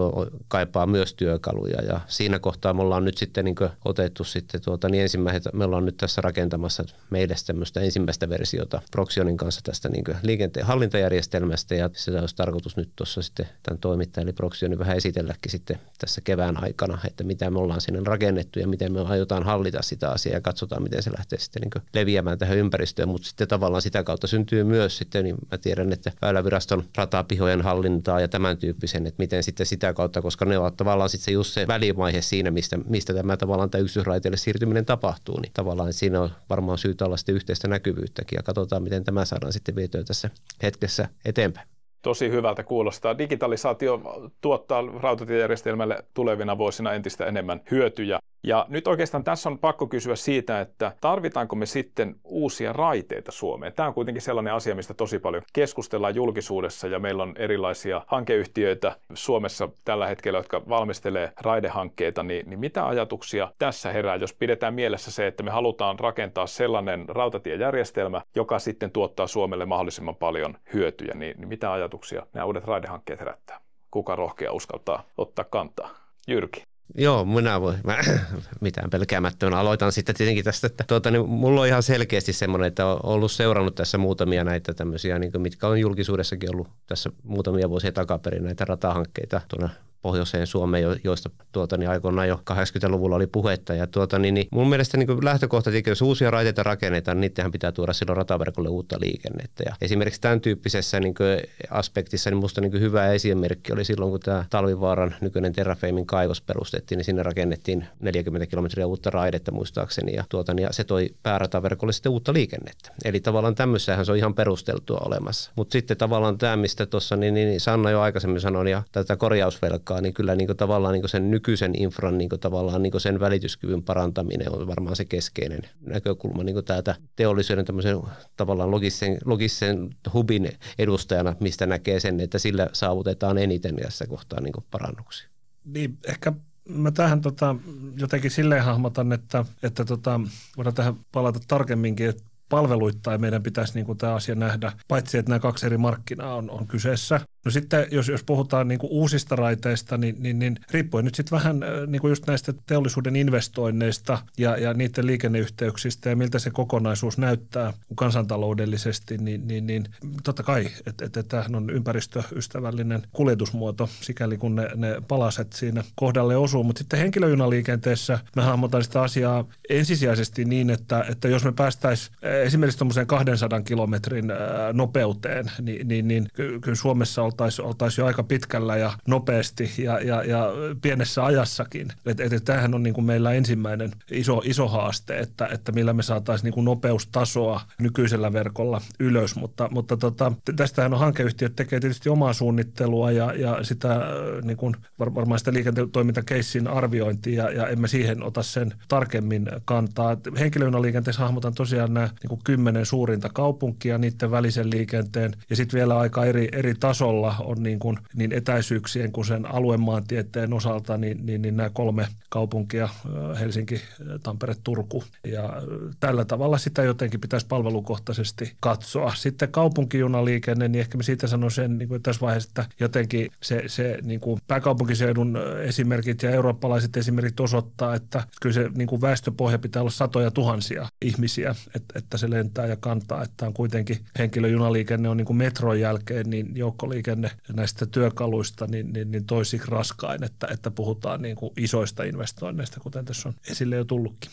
kaipaa myös työkaluja. Ja siinä kohtaa me ollaan nyt sitten niin otettu sitten tuota, niin ensimmäiset, me ollaan nyt tässä rakentamassa meille tämmöistä ensimmäistä versiota Proxionin kanssa tästä niin liikenteen hallintajärjestelmästä. Ja se olisi tarkoitus nyt tuossa sitten tämän toimittajan eli Proxionin vähän esitelläkin sitten tässä kevään aikana, että mitä me ollaan sinne rakennettu ja miten me aiotaan hallita sitä asiaa ja katsotaan, miten se lähtee sitten niin leviämään tähän ympäristöön, mutta sitten tavallaan sitä kautta syntyy myös sitten, niin mä tiedän, että Väyläviraston ratapihojen hallintaa ja tämän tyyppisiä sen, että miten sitten sitä kautta, koska ne ovat tavallaan sitten se just se välimaihe siinä, mistä, mistä tämä tavallaan tämä yksityisraiteille siirtyminen tapahtuu, niin tavallaan siinä on varmaan syytä olla sitten yhteistä näkyvyyttäkin ja katsotaan, miten tämä saadaan sitten vietyä tässä hetkessä eteenpäin. Tosi hyvältä kuulostaa. Digitalisaatio tuottaa rautatiejärjestelmälle tulevina vuosina entistä enemmän hyötyjä. Ja nyt oikeastaan tässä on pakko kysyä siitä, että tarvitaanko me sitten uusia raiteita Suomeen. Tämä on kuitenkin sellainen asia, mistä tosi paljon keskustellaan julkisuudessa ja meillä on erilaisia hankeyhtiöitä Suomessa tällä hetkellä, jotka valmistelee raidehankkeita, niin, niin mitä ajatuksia tässä herää, jos pidetään mielessä se, että me halutaan rakentaa sellainen rautatiejärjestelmä, joka sitten tuottaa Suomelle mahdollisimman paljon hyötyjä, niin, niin mitä ajatuksia nämä uudet raidehankkeet herättää? Kuka rohkea uskaltaa ottaa kantaa? Jyrki. Joo, minä voin. Mä, mitään pelkäämättömän. Aloitan sitten tietenkin tästä, että tuota, niin mulla on ihan selkeästi semmoinen, että on ollut seurannut tässä muutamia näitä tämmöisiä, niin kuin, mitkä on julkisuudessakin ollut tässä muutamia vuosia takaperin näitä ratahankkeita tuonne pohjoiseen Suomeen, joista tuota, niin aikoinaan jo 80-luvulla oli puhetta. Ja tuota, niin, niin mun mielestä niin lähtökohta, että jos uusia raiteita rakennetaan, niin niitähän pitää tuoda silloin rataverkolle uutta liikennettä. Ja esimerkiksi tämän tyyppisessä niin aspektissa niin minusta niin hyvä esimerkki oli silloin, kun tämä Talvivaaran nykyinen Terrafamein kaivos perustettiin, niin sinne rakennettiin 40 kilometriä uutta raidetta muistaakseni. Ja, tuota, niin, ja se toi päärataverkolle sitten uutta liikennettä. Eli tavallaan tämmöissähän se on ihan perusteltua olemassa. Mutta sitten tavallaan tämä, mistä tuossa niin, niin Sanna jo aikaisemmin sanoi, ja tätä korjausvelkaa aikaa, niin kyllä niin kuin tavallaan niin kuin sen nykyisen infran niin kuin tavallaan niin kuin sen välityskyvyn parantaminen on varmaan se keskeinen näkökulma niin kuin täältä teollisuuden tämmöisen tavallaan logisen, logisen hubin edustajana, mistä näkee sen, että sillä saavutetaan eniten tässä kohtaa niin kuin parannuksia. Niin, ehkä mä tähän tota, jotenkin silleen hahmotan, että, että tota, voidaan tähän palata tarkemminkin, että palveluittain meidän pitäisi niin tämä asia nähdä, paitsi että nämä kaksi eri markkinaa on, on kyseessä, No sitten jos, jos puhutaan niin kuin uusista raiteista, niin, niin, niin riippuen nyt sitten vähän niin kuin just näistä teollisuuden investoinneista ja, ja niiden liikenneyhteyksistä ja miltä se kokonaisuus näyttää kansantaloudellisesti, niin, niin, niin totta kai, että et, et tämähän on ympäristöystävällinen kuljetusmuoto, sikäli kun ne, ne palaset siinä kohdalle osuu. Mutta sitten henkilöjunaliikenteessä mä hahmotan sitä asiaa ensisijaisesti niin, että, että jos me päästäisiin esimerkiksi tuommoiseen 200 kilometrin nopeuteen, niin, niin, niin kyllä Suomessa oltaisiin oltais jo aika pitkällä ja nopeasti ja, ja, ja pienessä ajassakin. Et, et, tämähän on niin kuin meillä ensimmäinen iso, iso haaste, että, että millä me saataisiin niin kuin nopeustasoa nykyisellä verkolla ylös, mutta, mutta tota, tästähän on hankeyhtiöt tekee tietysti omaa suunnittelua ja, ja sitä niin kuin varmaan sitä liiketoimintakeissin arviointia ja, ja emme siihen ota sen tarkemmin kantaa. Henkilöjunaliikenteessä hahmotan tosiaan nämä niin kuin kymmenen suurinta kaupunkia, niiden välisen liikenteen ja sitten vielä aika eri, eri tasolla Savola on niin, kuin, niin etäisyyksien kuin sen aluemaantieteen osalta, niin, niin, niin nämä kolme kaupunkia, Helsinki, Tampere, Turku. Ja tällä tavalla sitä jotenkin pitäisi palvelukohtaisesti katsoa. Sitten kaupunkijunaliikenne, niin ehkä mä siitä sanon sen niin kuin tässä vaiheessa, että jotenkin se, se niin kuin pääkaupunkiseudun esimerkit ja eurooppalaiset esimerkit osoittaa, että kyllä se niin kuin väestöpohja pitää olla satoja tuhansia ihmisiä, että, että se lentää ja kantaa, että on kuitenkin henkilöjunaliikenne on niin kuin metron jälkeen, niin joukkoliikenne näistä työkaluista niin, niin, niin toisiksi raskain, että, että puhutaan niin kuin isoista investoinneista, kuten tässä on esille jo tullutkin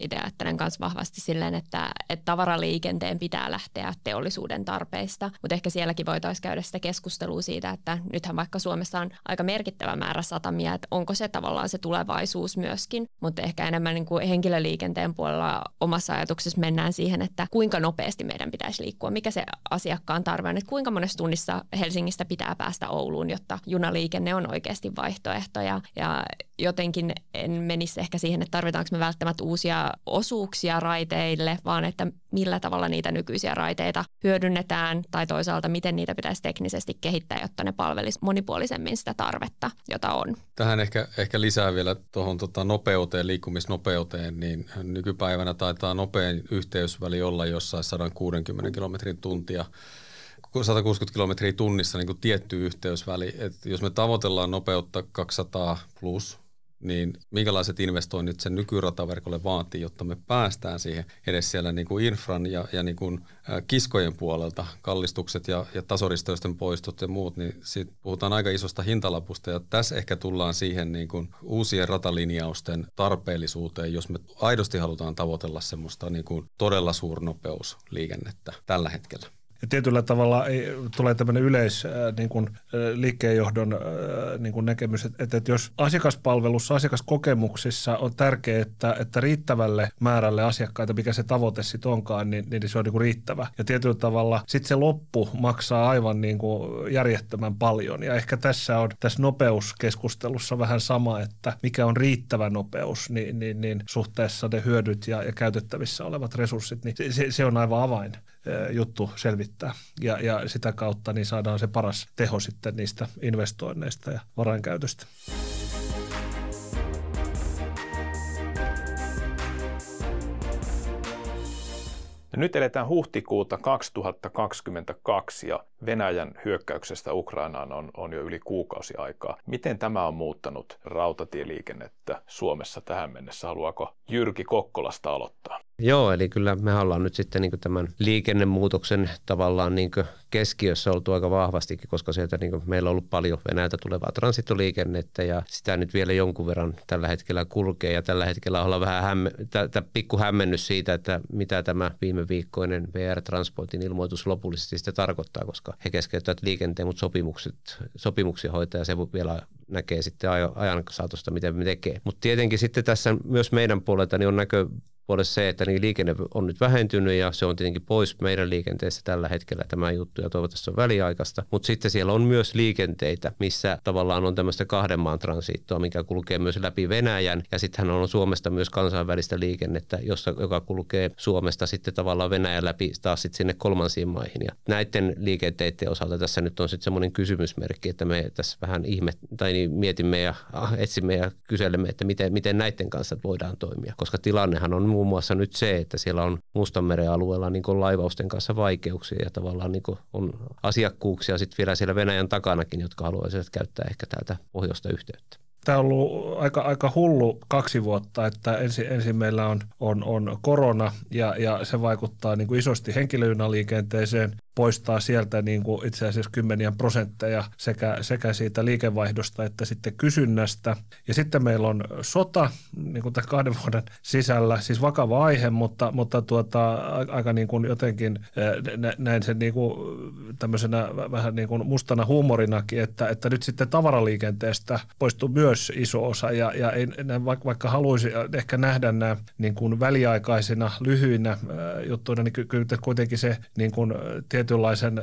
itse ajattelen myös vahvasti silleen, että, että tavaraliikenteen pitää lähteä teollisuuden tarpeista, mutta ehkä sielläkin voitaisiin käydä sitä keskustelua siitä, että nythän vaikka Suomessa on aika merkittävä määrä satamia, että onko se tavallaan se tulevaisuus myöskin, mutta ehkä enemmän niin kuin henkilöliikenteen puolella omassa ajatuksessa mennään siihen, että kuinka nopeasti meidän pitäisi liikkua, mikä se asiakkaan tarve on, että kuinka monessa tunnissa Helsingistä pitää päästä Ouluun, jotta junaliikenne on oikeasti vaihtoehto. Ja, ja jotenkin en menisi ehkä siihen, että tarvitaanko me välttämättä uusia osuuksia raiteille, vaan että millä tavalla niitä nykyisiä raiteita hyödynnetään tai toisaalta miten niitä pitäisi teknisesti kehittää, jotta ne palvelisivat monipuolisemmin sitä tarvetta, jota on. Tähän ehkä, ehkä lisää vielä tuohon tota nopeuteen, liikkumisnopeuteen, niin nykypäivänä taitaa nopein yhteysväli olla jossain 160 kilometrin tuntia 160 kilometriä tunnissa niin kuin tietty yhteysväli. Et jos me tavoitellaan nopeutta 200 plus, niin minkälaiset investoinnit sen nykyrataverkolle vaatii, jotta me päästään siihen edes siellä niin kuin infran ja, ja niin kuin kiskojen puolelta, kallistukset ja, ja tasoristoisten poistot ja muut, niin siitä puhutaan aika isosta hintalapusta ja tässä ehkä tullaan siihen niin kuin uusien ratalinjausten tarpeellisuuteen, jos me aidosti halutaan tavoitella semmoista niin kuin todella suurnopeusliikennettä tällä hetkellä. Ja tietyllä tavalla ei, tulee tämmöinen yleis äh, niin kuin, äh, liikkeenjohdon äh, niin kuin näkemys, että, että jos asiakaspalvelussa, asiakaskokemuksissa on tärkeää, että, että riittävälle määrälle asiakkaita, mikä se tavoite sitten onkaan, niin, niin se on niin kuin riittävä. Ja tietyllä tavalla sitten se loppu maksaa aivan niin kuin järjettömän paljon. Ja ehkä tässä on tässä nopeuskeskustelussa vähän sama, että mikä on riittävä nopeus, niin, niin, niin suhteessa ne hyödyt ja, ja käytettävissä olevat resurssit, niin se, se on aivan avain juttu selvittää. Ja, ja sitä kautta niin saadaan se paras teho sitten niistä investoinneista ja varainkäytöstä. nyt eletään huhtikuuta 2022 ja Venäjän hyökkäyksestä Ukrainaan on, on jo yli kuukausi aikaa. Miten tämä on muuttanut rautatieliikennettä Suomessa tähän mennessä? Haluaako Jyrki Kokkolasta aloittaa? Joo, eli kyllä me ollaan nyt sitten niin tämän liikennemuutoksen tavallaan niin keskiössä oltu aika vahvastikin, koska sieltä niin meillä on ollut paljon Venäjältä tulevaa transitoliikennettä ja sitä nyt vielä jonkun verran tällä hetkellä kulkee ja tällä hetkellä ollaan vähän hämme, tä, pikku hämmennys siitä, että mitä tämä viime viikkoinen VR-transportin ilmoitus lopullisesti sitten tarkoittaa, koska he keskeyttävät liikenteen, mutta sopimukset, sopimuksia hoitaa ja se vielä näkee sitten ajan saatosta, miten me tekee. Mutta tietenkin sitten tässä myös meidän puolelta niin on näkö puolesta se, että niin liikenne on nyt vähentynyt ja se on tietenkin pois meidän liikenteessä tällä hetkellä tämä juttu ja toivottavasti se on väliaikaista. Mutta sitten siellä on myös liikenteitä, missä tavallaan on tämmöistä kahden maan transittoa, mikä kulkee myös läpi Venäjän ja sittenhän on Suomesta myös kansainvälistä liikennettä, jossa, joka kulkee Suomesta sitten tavallaan Venäjän läpi taas sitten sinne kolmansiin maihin. Ja näiden liikenteiden osalta tässä nyt on sitten semmoinen kysymysmerkki, että me tässä vähän ihme, tai niin mietimme ja ah, etsimme ja kyselemme, että miten, miten näiden kanssa voidaan toimia, koska tilannehan on muun muassa nyt se, että siellä on Mustanmeren alueella niin laivausten kanssa vaikeuksia ja tavallaan niin on asiakkuuksia sitten vielä siellä Venäjän takanakin, jotka haluaisivat käyttää ehkä täältä pohjoista yhteyttä. Tämä on ollut aika, aika hullu kaksi vuotta, että ensin, ensin meillä on, on, on korona ja, ja se vaikuttaa niin kuin isosti henkilöjunaliikenteeseen poistaa sieltä niin kuin itse asiassa kymmeniä prosentteja sekä, sekä siitä liikevaihdosta että sitten kysynnästä. Ja sitten meillä on sota niin kuin tämän kahden vuoden sisällä, siis vakava aihe, mutta, mutta tuota, aika niin kuin jotenkin näin sen niin kuin tämmöisenä vähän niin kuin mustana huumorinakin, että, että nyt sitten tavaraliikenteestä poistuu myös iso osa ja, ja en, vaikka, vaikka haluaisi ehkä nähdä nämä niin kuin väliaikaisina, lyhyinä juttuina, niin kyllä kuitenkin se niin kuin, tietysti tietynlaisen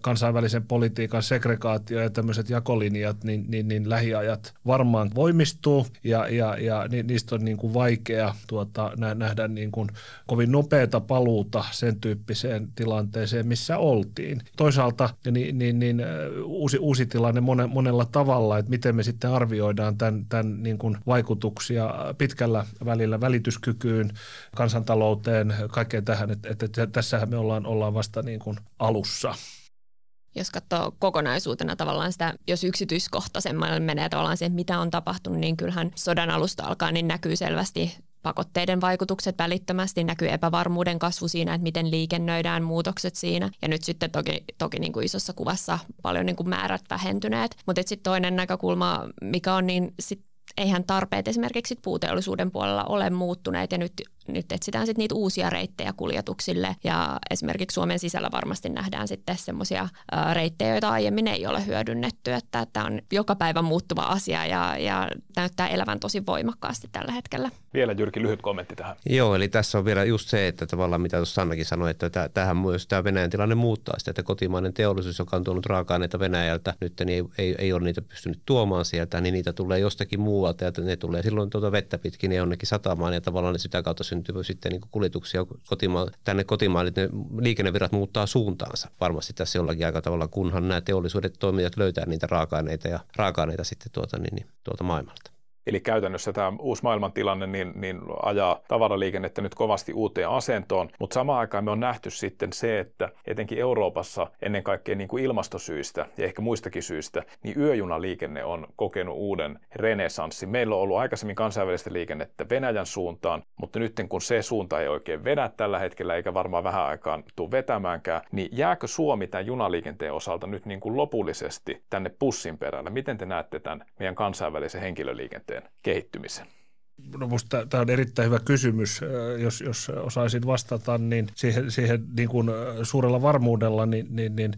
kansainvälisen politiikan segregaatio ja tämmöiset jakolinjat, niin, niin, niin lähiajat varmaan voimistuu ja, ja, ja ni, niistä on niin kuin vaikea tuota, nähdä niin kuin kovin nopeata paluuta sen tyyppiseen tilanteeseen, missä oltiin. Toisaalta niin, niin, niin uusi, uusi tilanne monella tavalla, että miten me sitten arvioidaan tämän, tämän niin kuin vaikutuksia pitkällä välillä välityskykyyn, kansantalouteen, kaikkeen tähän, että, että tässähän me ollaan, ollaan vasta niin kuin alussa jos katsoo kokonaisuutena tavallaan sitä, jos yksityiskohtaisemmalle menee tavallaan siihen, mitä on tapahtunut, niin kyllähän sodan alusta alkaa, niin näkyy selvästi pakotteiden vaikutukset välittömästi, näkyy epävarmuuden kasvu siinä, että miten liikennöidään muutokset siinä. Ja nyt sitten toki, toki niin kuin isossa kuvassa paljon niin kuin määrät vähentyneet. Mutta sitten toinen näkökulma, mikä on, niin sit eihän tarpeet esimerkiksi puuteollisuuden puolella ole muuttuneet ja nyt nyt etsitään sitten niitä uusia reittejä kuljetuksille ja esimerkiksi Suomen sisällä varmasti nähdään sitten semmoisia reittejä, joita aiemmin ei ole hyödynnetty, että tämä on joka päivä muuttuva asia ja, ja näyttää elävän tosi voimakkaasti tällä hetkellä. Vielä Jyrki lyhyt kommentti tähän. Joo, eli tässä on vielä just se, että tavallaan mitä tuossa Sannakin sanoi, että tähän myös tämä Venäjän tilanne muuttaa sitä, että kotimainen teollisuus, joka on tuonut raaka-aineita Venäjältä, nyt niin ei, ei, ei ole niitä pystynyt tuomaan sieltä, niin niitä tulee jostakin muualta ja ne tulee silloin tuota vettä pitkin ja jonnekin satamaan ja tavallaan sitä kautta syntyy sitten niin kuljetuksia kotima- tänne kotimaalle, ne liikennevirrat muuttaa suuntaansa varmasti tässä jollakin aika tavalla, kunhan nämä teollisuudet toimijat löytää niitä raaka-aineita ja raaka-aineita sitten tuota, niin, niin, tuolta maailmalta. Eli käytännössä tämä uusi maailmantilanne niin, niin ajaa tavaraliikennettä nyt kovasti uuteen asentoon, mutta samaan aikaan me on nähty sitten se, että etenkin Euroopassa ennen kaikkea niin kuin ilmastosyistä ja ehkä muistakin syistä, niin yöjunaliikenne on kokenut uuden renesanssin. Meillä on ollut aikaisemmin kansainvälistä liikennettä Venäjän suuntaan, mutta nyt kun se suunta ei oikein vedä tällä hetkellä eikä varmaan vähän aikaan tule vetämäänkään, niin jääkö Suomi tämän junaliikenteen osalta nyt niin kuin lopullisesti tänne pussin perällä? Miten te näette tämän meidän kansainvälisen henkilöliikenteen kehittymisen? No musta tämä on erittäin hyvä kysymys. Jos, jos osaisin vastata, niin siihen, siihen niin kuin suurella varmuudella, niin, niin, niin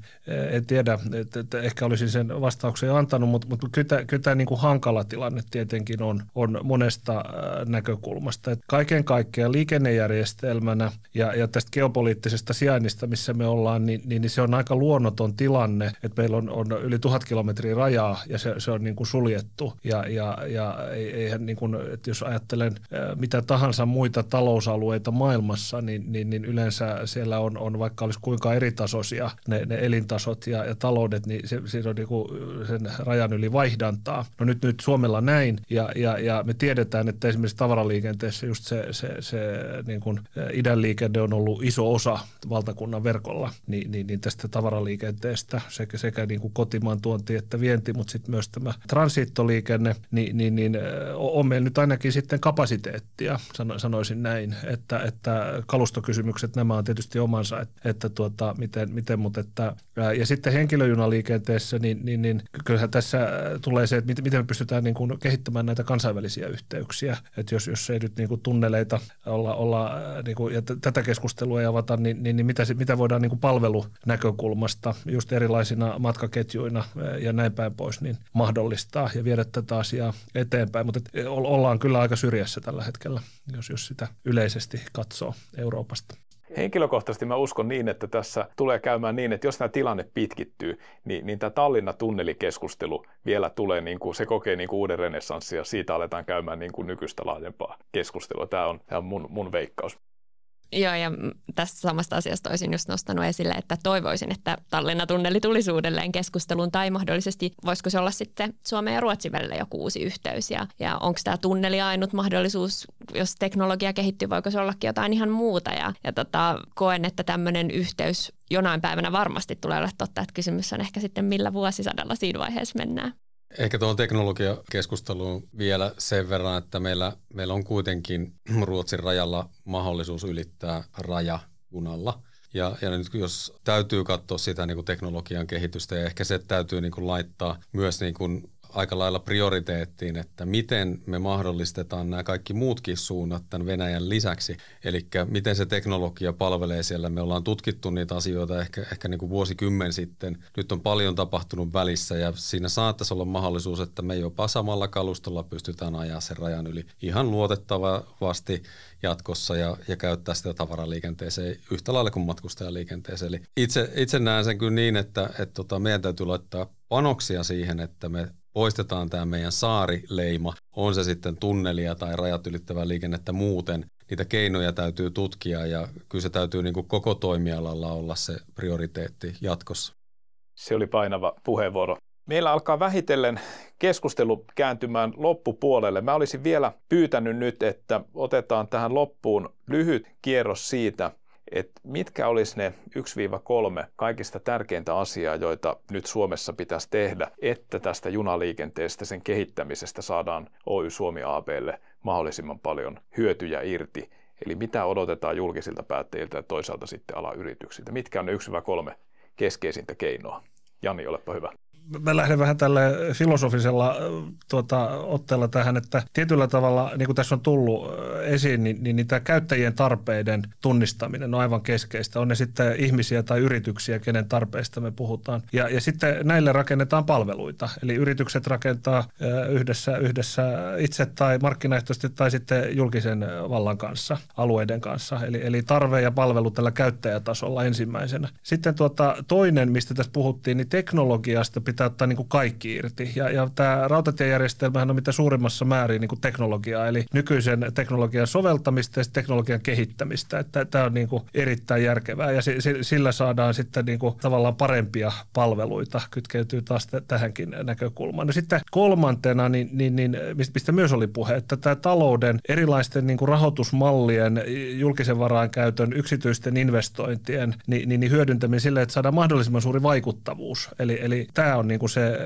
en tiedä, että, että ehkä olisin sen vastauksen antanut, mutta, mutta kyllä, kyllä tämä niin kuin hankala tilanne tietenkin on, on monesta näkökulmasta. Että kaiken kaikkiaan liikennejärjestelmänä ja, ja tästä geopoliittisesta sijainnista, missä me ollaan, niin, niin, niin se on aika luonnoton tilanne, että meillä on, on yli tuhat kilometriä rajaa ja se, se on niin kuin suljettu ja, ja, ja eihän niin kuin, että jos ajattelen mitä tahansa muita talousalueita maailmassa, niin, niin, niin yleensä siellä on, on, vaikka olisi kuinka eritasoisia ne, ne elintasot ja, ja taloudet, niin se, siinä on niin sen rajan yli vaihdantaa. No nyt, nyt Suomella näin, ja, ja, ja me tiedetään, että esimerkiksi tavaraliikenteessä just se, se, se niin kuin idän liikenne on ollut iso osa valtakunnan verkolla, niin, niin, niin tästä tavaraliikenteestä sekä, sekä niin kuin kotimaan tuonti että vienti, mutta sitten myös tämä transiittoliikenne, niin, niin, niin on meillä nyt ainakin sitten kapasiteettia, sanoisin näin, että, että kalustokysymykset nämä on tietysti omansa, että, että tuota, miten, miten, mutta että, ja sitten henkilöjunaliikenteessä, niin, niin, niin kyllähän tässä tulee se, että miten me pystytään niin kuin kehittämään näitä kansainvälisiä yhteyksiä, että jos, jos ei nyt niin kuin tunneleita olla, olla niin kuin, ja tätä keskustelua ei avata, niin, niin, niin mitä, mitä voidaan niin kuin palvelunäkökulmasta just erilaisina matkaketjuina ja näin päin pois, niin mahdollistaa ja viedä tätä asiaa eteenpäin, mutta ollaan kyllä aika syrjässä tällä hetkellä, jos, jos sitä yleisesti katsoo Euroopasta. Henkilökohtaisesti mä uskon niin, että tässä tulee käymään niin, että jos tämä tilanne pitkittyy, niin, niin tämä Tallinna-tunnelikeskustelu vielä tulee, niin kuin, se kokee niin kuin uuden renessanssin ja siitä aletaan käymään niin kuin nykyistä laajempaa keskustelua. Tämä on, tämä on mun, mun veikkaus. Joo, ja tästä samasta asiasta olisin just nostanut esille, että toivoisin, että Tallinna-tunneli tulisi uudelleen keskusteluun, tai mahdollisesti voisiko se olla sitten Suomen ja Ruotsin välillä joku uusi yhteys, ja, ja onko tämä tunneli ainut mahdollisuus, jos teknologia kehittyy, voiko se ollakin jotain ihan muuta, ja, ja tota, koen, että tämmöinen yhteys jonain päivänä varmasti tulee olla totta, että kysymys on ehkä sitten millä vuosisadalla siinä vaiheessa mennään. Ehkä tuohon teknologiakeskusteluun vielä sen verran, että meillä, meillä on kuitenkin Ruotsin rajalla mahdollisuus ylittää raja junalla. Ja, ja nyt jos täytyy katsoa sitä niin kuin teknologian kehitystä ja ehkä se täytyy niin kuin laittaa myös niin kuin aika lailla prioriteettiin, että miten me mahdollistetaan nämä kaikki muutkin suunnat tämän Venäjän lisäksi. Eli miten se teknologia palvelee siellä. Me ollaan tutkittu niitä asioita ehkä, ehkä niin kuin vuosikymmen sitten. Nyt on paljon tapahtunut välissä ja siinä saattaisi olla mahdollisuus, että me jopa samalla kalustolla pystytään ajaa sen rajan yli ihan luotettavasti jatkossa ja, ja käyttää sitä tavaraliikenteeseen yhtä lailla kuin matkustajaliikenteeseen. Eli itse, itse näen sen kyllä niin, että, että tota, meidän täytyy laittaa panoksia siihen, että me poistetaan tämä meidän saarileima, on se sitten tunnelia tai rajat ylittävää liikennettä muuten, niitä keinoja täytyy tutkia ja kyllä se täytyy niin kuin koko toimialalla olla se prioriteetti jatkossa. Se oli painava puheenvuoro. Meillä alkaa vähitellen keskustelu kääntymään loppupuolelle. Mä olisin vielä pyytänyt nyt, että otetaan tähän loppuun lyhyt kierros siitä, että mitkä olisi ne 1-3 kaikista tärkeintä asiaa, joita nyt Suomessa pitäisi tehdä, että tästä junaliikenteestä, sen kehittämisestä saadaan Oy Suomi ABlle mahdollisimman paljon hyötyjä irti. Eli mitä odotetaan julkisilta päättäjiltä ja toisaalta sitten alayrityksiltä. Mitkä on ne 1-3 keskeisintä keinoa? Jani, olepa hyvä mä lähden vähän tälle filosofisella tuota, otteella tähän, että tietyllä tavalla, niin kuin tässä on tullut esiin, niin, niin, niin tämä käyttäjien tarpeiden tunnistaminen on aivan keskeistä. On ne sitten ihmisiä tai yrityksiä, kenen tarpeista me puhutaan. Ja, ja sitten näille rakennetaan palveluita. Eli yritykset rakentaa yhdessä, yhdessä itse tai markkinaehtoisesti tai sitten julkisen vallan kanssa, alueiden kanssa. Eli, eli tarve ja palvelu tällä käyttäjätasolla ensimmäisenä. Sitten tuota, toinen, mistä tässä puhuttiin, niin teknologiasta pitää ottaa niin kuin kaikki irti. Ja, ja tämä rautatiejärjestelmähän on mitä suurimmassa määrin niin kuin teknologiaa, eli nykyisen teknologian soveltamista ja teknologian kehittämistä. Tämä on niin kuin erittäin järkevää ja sillä saadaan sitten niin kuin tavallaan parempia palveluita, kytkeytyy taas tähänkin näkökulmaan. No sitten kolmantena, niin, niin, niin, mistä myös oli puhe, että tämä talouden erilaisten niin kuin rahoitusmallien, julkisen varaan käytön, yksityisten investointien niin, niin, niin hyödyntäminen sille, että saadaan mahdollisimman suuri vaikuttavuus. Eli, eli tämä on niin kuin se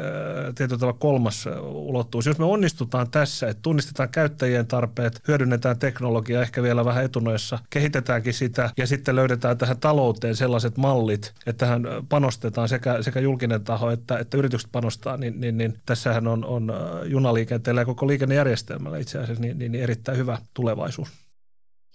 tietyllä tavalla kolmas ulottuvuus. Jos me onnistutaan tässä, että tunnistetaan käyttäjien tarpeet, hyödynnetään teknologiaa ehkä vielä vähän etunoissa, kehitetäänkin sitä ja sitten löydetään tähän talouteen sellaiset mallit, että tähän panostetaan sekä, sekä julkinen taho että, että yritykset panostaa, niin, niin, niin tässähän on, on junaliikenteellä ja koko liikennejärjestelmällä itse asiassa niin, niin, niin erittäin hyvä tulevaisuus.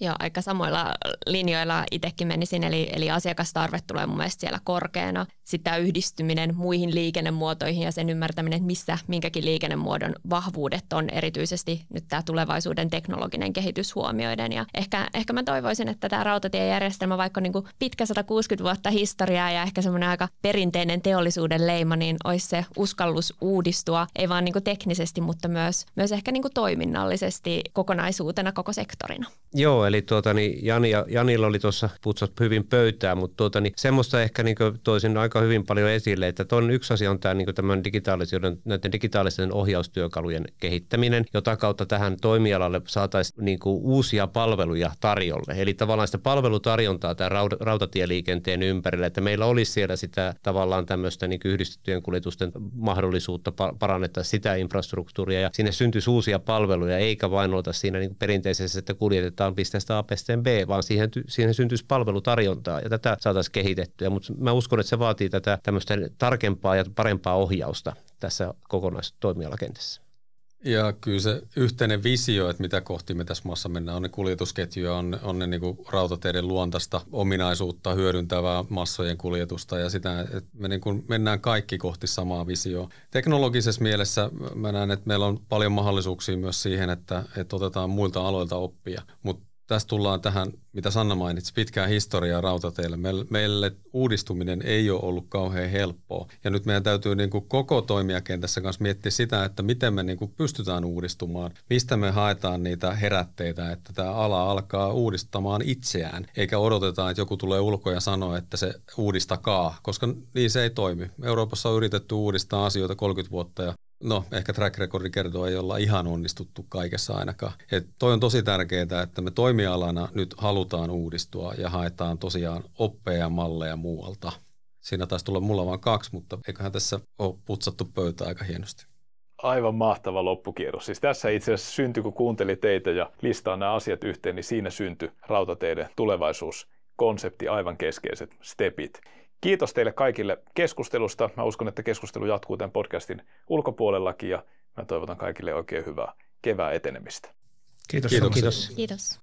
Joo, aika samoilla linjoilla itsekin menisin, eli, eli asiakastarve tulee mun mielestä siellä korkeana. Sitten tämä yhdistyminen muihin liikennemuotoihin ja sen ymmärtäminen, että missä minkäkin liikennemuodon vahvuudet on, erityisesti nyt tämä tulevaisuuden teknologinen kehitys huomioiden. Ja ehkä, ehkä mä toivoisin, että tämä rautatiejärjestelmä, vaikka niin kuin pitkä 160 vuotta historiaa ja ehkä semmoinen aika perinteinen teollisuuden leima, niin olisi se uskallus uudistua, ei vaan niin kuin teknisesti, mutta myös, myös ehkä niin kuin toiminnallisesti kokonaisuutena koko sektorina. Joo, eli tuota, niin Jani, Janilla oli tuossa putsat hyvin pöytää, mutta tuota, niin semmoista ehkä niin toisin aika hyvin paljon esille, että ton yksi asia on tämä niin tämän digitaalisuuden, näiden digitaalisten ohjaustyökalujen kehittäminen, jota kautta tähän toimialalle saataisiin niin uusia palveluja tarjolle. Eli tavallaan sitä palvelutarjontaa tämän rautatieliikenteen ympärille, että meillä olisi siellä sitä tavallaan tämmöistä niin yhdistettyjen kuljetusten mahdollisuutta parannetta sitä infrastruktuuria ja sinne syntyisi uusia palveluja, eikä vain olta siinä niin perinteisessä, että kuljetetaan pisteestä A pisteen B, vaan siihen, siihen syntyisi palvelutarjontaa ja tätä saataisiin kehitettyä. Mutta mä uskon, että se vaatii tätä tämmöistä tarkempaa ja parempaa ohjausta tässä kokonaistoimialakentässä. Ja kyllä se yhteinen visio, että mitä kohti me tässä maassa mennään, on ne kuljetusketjuja, on, on ne niin kuin rautateiden luontaista ominaisuutta hyödyntävää massojen kuljetusta ja sitä, että me niin kuin mennään kaikki kohti samaa visioa. Teknologisessa mielessä mä näen, että meillä on paljon mahdollisuuksia myös siihen, että, että otetaan muilta aloilta oppia, mutta tässä tullaan tähän, mitä Sanna mainitsi, pitkään historiaa rautateille. Meille, meille uudistuminen ei ole ollut kauhean helppoa. Ja nyt meidän täytyy niin kuin koko toimijakentässä kanssa miettiä sitä, että miten me niin kuin pystytään uudistumaan. Mistä me haetaan niitä herätteitä, että tämä ala alkaa uudistamaan itseään. Eikä odoteta, että joku tulee ulkoa ja sanoo, että se uudistakaa, koska niin se ei toimi. Euroopassa on yritetty uudistaa asioita 30 vuotta ja No, ehkä track recordi kertoo, ei olla ihan onnistuttu kaikessa ainakaan. Et toi on tosi tärkeää, että me toimialana nyt halutaan uudistua ja haetaan tosiaan oppeja ja malleja muualta. Siinä taisi tulla mulla vain kaksi, mutta eiköhän tässä ole putsattu pöytä aika hienosti. Aivan mahtava loppukierros. Siis tässä itse asiassa syntyi, kun kuunteli teitä ja listaa nämä asiat yhteen, niin siinä syntyi rautateiden tulevaisuuskonsepti, aivan keskeiset stepit. Kiitos teille kaikille keskustelusta. Mä uskon, että keskustelu jatkuu tämän podcastin ulkopuolellakin ja mä toivotan kaikille oikein hyvää kevää etenemistä. Kiitos. Kiitos. Kiitos. Kiitos.